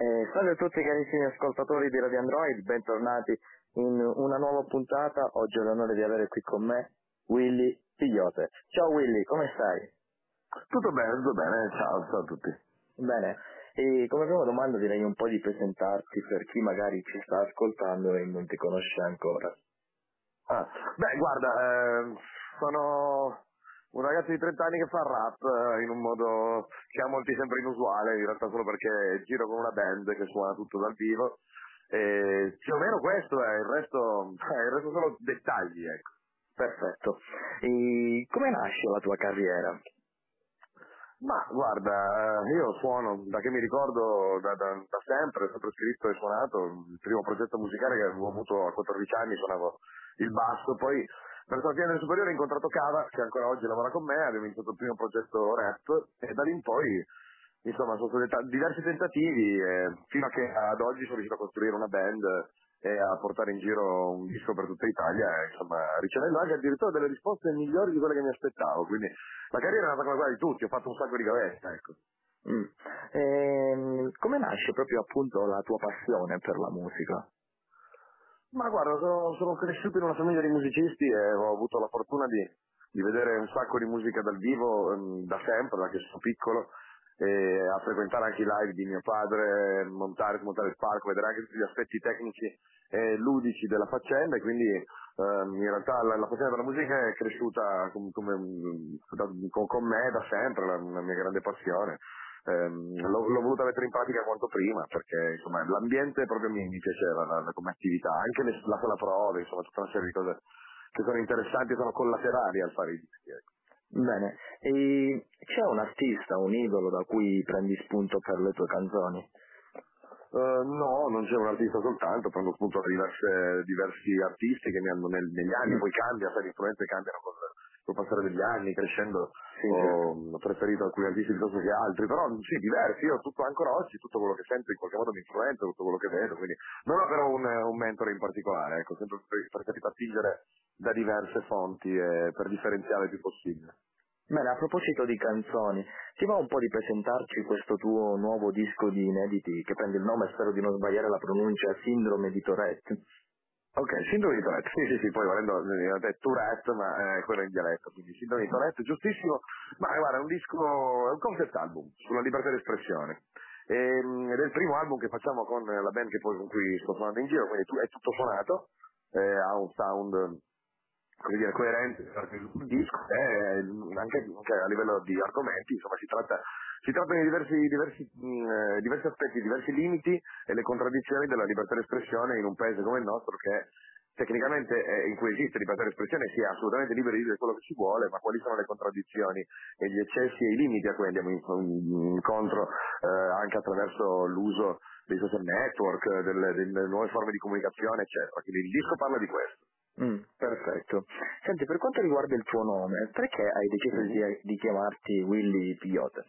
Eh, salve a tutti carissimi ascoltatori di Radio Android, bentornati in una nuova puntata. Oggi ho l'onore di avere qui con me Willy Pigliote. Ciao Willy, come stai? Tutto bene, tutto bene, ciao, ciao a tutti. Bene, e come prima domanda direi un po' di presentarti per chi magari ci sta ascoltando e non ti conosce ancora. Ah, beh, guarda, eh, sono un ragazzo di 30 anni che fa rap eh, in un modo che a molti sembra inusuale, in realtà solo perché giro con una band che suona tutto dal vivo. E più o meno questo è, il resto, il resto sono dettagli, ecco. Perfetto. E come nasce la tua carriera? Ma guarda, eh, io suono, da che mi ricordo, da, da, da sempre, ho sempre scritto e suonato, il primo progetto musicale che avevo avuto a 14 anni suonavo il basso, poi per fine del superiore ho incontrato Cava, che ancora oggi lavora con me, abbiamo iniziato il primo progetto rap e da lì in poi insomma sono stati t- diversi tentativi e fino a che ad oggi sono riuscito a costruire una band e a portare in giro un disco per tutta Italia, e, insomma ricevendo anche addirittura delle risposte migliori di quelle che mi aspettavo, quindi la carriera è andata come quella di tutti, ho fatto un sacco di gavetta, ecco. Mm. Ehm, come nasce proprio appunto la tua passione per la musica? Ma guarda, sono, sono, cresciuto in una famiglia di musicisti e ho avuto la fortuna di, di vedere un sacco di musica dal vivo um, da sempre, da che sono piccolo, e a frequentare anche i live di mio padre, montare, smontare il palco, vedere anche tutti gli aspetti tecnici e ludici della faccenda e quindi um, in realtà la, la, passione per la musica è cresciuta come, come, da, con, con, me da sempre, la, la mia grande passione ehm, l'ho, l'ho, voluta mettere in pratica quanto prima perché insomma l'ambiente proprio mi, mi piaceva la, la, come attività, anche le, la sala prove, insomma tutta una serie di cose che sono interessanti e sono collaterali al fare i dischi. Ecco. Bene, e c'è un artista, un idolo da cui prendi spunto per le tue canzoni? Uh, no, non c'è un artista soltanto, prendo spunto da diversi artisti che mi hanno nel, negli anni, poi cambia, sai, le influenze cambiano con, col passare degli anni, crescendo, sì, ho, ho preferito alcuni artisti piuttosto che altri, però sì, diversi, io tutto ancora oggi, tutto quello che sento in qualche modo mi influenza, tutto quello che vedo, quindi non ho però un, un mentore in particolare, ecco, sempre preferito attingere da diverse fonti eh, per differenziare il più possibile. Bene, a proposito di canzoni, ti va un po' di presentarci questo tuo nuovo disco di inediti che prende il nome, spero di non sbagliare la pronuncia, Sindrome di Tourette? Ok, sindrome di Tourette, sì sì sì, poi volendo è Tourette, ma eh, quello è in dialetto, quindi sindrome di Tourette, giustissimo, ma guarda, è un disco, è un concept album sulla libertà d'espressione. E, ehm, ed è il primo album che facciamo con la band che poi con cui sto suonando in giro, quindi è tutto suonato, eh, ha un sound come dire, coerente il disco e anche, anche, a livello di argomenti, insomma si tratta, si tratta di diversi, diversi, mh, diversi aspetti, diversi limiti e le contraddizioni della libertà d'espressione in un paese come il nostro che tecnicamente eh, in cui esiste libertà d'espressione si è assolutamente liberi di dire quello che si vuole, ma quali sono le contraddizioni e gli eccessi e i limiti a cui andiamo incontro eh, anche attraverso l'uso dei social network, delle, delle, nuove forme di comunicazione, eccetera. Quindi il disco parla di questo. Mm, perfetto. Senti, per quanto riguarda il tuo nome, perché hai deciso di, mm. di chiamarti Willy Piota?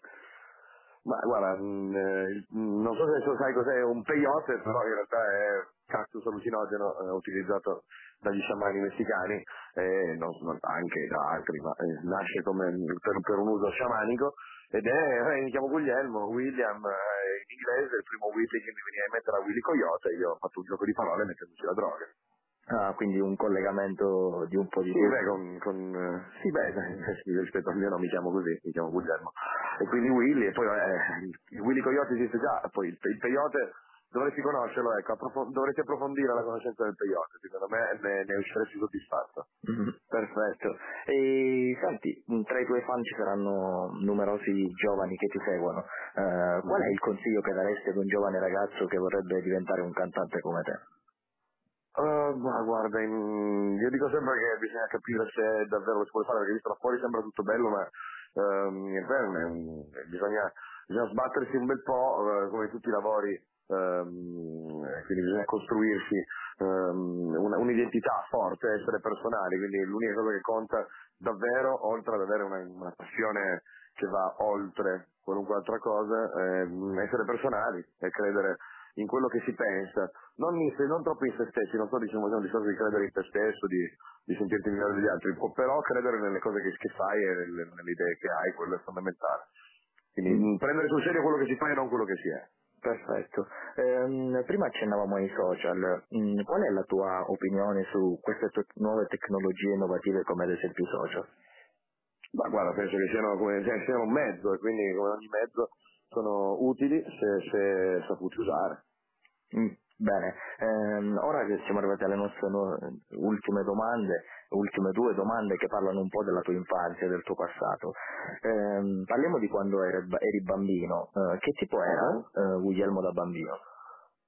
Ma guarda, mh, mm, eh, non so se sai cos'è un peyote, però in realtà è cactus allucinogeno eh, utilizzato dagli sciamani messicani, eh, non, non, anche da altri, ma eh, nasce come per, per, un uso sciamanico ed è, eh, mi chiamo Guglielmo, William, eh, in inglese, il primo Willy che mi veniva in mente era Willy Coyote, io ho fatto un gioco di parole mettendoci la droga. Ah, quindi un collegamento di un po' di... Sì, beh, con, con, sì, beh, rispetto al mio nome mi chiamo così, mi chiamo Guglielmo. E quindi Willy, e poi eh, Willy Coyote esiste già, poi il, il peyote dovresti conoscerlo, ecco, approf- dovresti approfondire la conoscenza del peyote, secondo me ne, ne usciresti soddisfatto. Mm-hmm, perfetto. E senti, tra i tuoi fan ci saranno numerosi giovani che ti seguono. Uh, qual è il consiglio che daresti ad un giovane ragazzo che vorrebbe diventare un cantante come te? Uh, ma guarda, in... io dico sempre che bisogna capire se davvero lo si può fare, perché visto da fuori sembra tutto bello, ma uh, in bisogna, bisogna sbattersi un bel po', uh, come tutti i lavori, um, quindi bisogna costruirsi um, una, un'identità forte, essere personali, quindi l'unica cosa che conta davvero, oltre ad avere una, una passione che va oltre qualunque altra cosa, è essere personali e credere in quello che si pensa, non, in, non troppo in se stessi, non sto dicendo un discorso di credere in te stesso, di, di sentirti migliore degli altri, però credere nelle cose che, che fai e nelle, nelle, idee che hai, quello è fondamentale. Quindi mm. prendere sul serio quello che si fa e non quello che si è. Perfetto. Ehm, prima accennavamo ai social, mm, qual è la tua opinione su queste te- nuove tecnologie innovative come ad esempio i social? Ma guarda, penso che siano, come, cioè, siano un mezzo e quindi come ogni mezzo sono utili se, se saputi usare. Mm, bene, ehm, ora che siamo arrivati alle nostre no- ultime domande, ultime due domande che parlano un po' della tua infanzia, del tuo passato. Ehm, parliamo di quando eri, eri bambino. Eh, che tipo era eh, Guglielmo da bambino?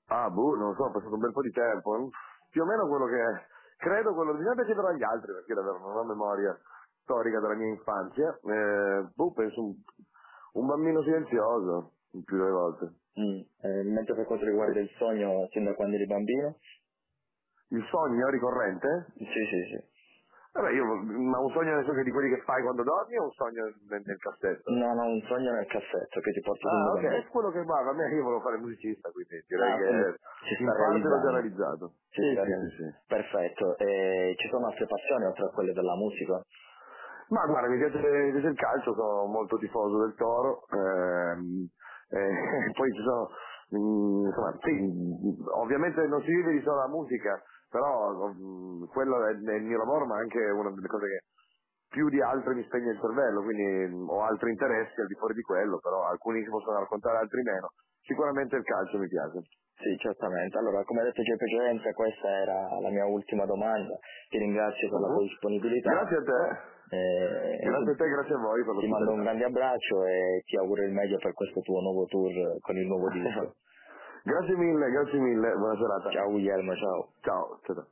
Ah, boh, non lo so, è passato un bel po' di tempo. Più o meno quello che credo, quello bisogna chiedere agli altri perché davvero non ho memoria storica della mia infanzia. Eh, boh, penso un, un bambino silenzioso, il più delle volte. Mm, eh, mentre per quanto riguarda il sogno, sin da quando eri bambino? Il sogno ricorrente? Sì, sì, sì. Vabbè, io, ma un sogno nel senso di quelli che fai quando dormi o un sogno nel, nel cassetto? No, no, un sogno nel cassetto che ti porta Ah, ok, è quello che va, a me io volevo fare musicista, quindi direi Ah, che ci in parte l'ho già realizzato. Sì, sì, sì, sì. Perfetto. E ci sono altre passioni oltre a quelle della musica? Ma guarda, mi piace, mi piace il calcio, sono molto tifoso del Toro, ehm, eh, poi ci sono, mm, insomma, sì, ovviamente non si vive di sola musica, però mm, quello è, è il mio lavoro, ma anche una delle cose che più di altre mi spegne il cervello, quindi mm, ho altri interessi al di fuori di quello, però alcuni si possono raccontare, altri meno. Sicuramente il calcio mi piace. Sì, certamente. Allora, come detto già in precedenza, questa era la mia ultima domanda. Ti ringrazio per la tua Uh-huh. disponibilità. Grazie a te, E- grazie a te, grazie a voi per Ti mando un grande abbraccio e ti auguro il meglio per questo tuo nuovo tour con il nuovo disco. Grazie mille, grazie mille, buona serata. Ciao Guglielmo, ciao. Ciao, ciao. ciao.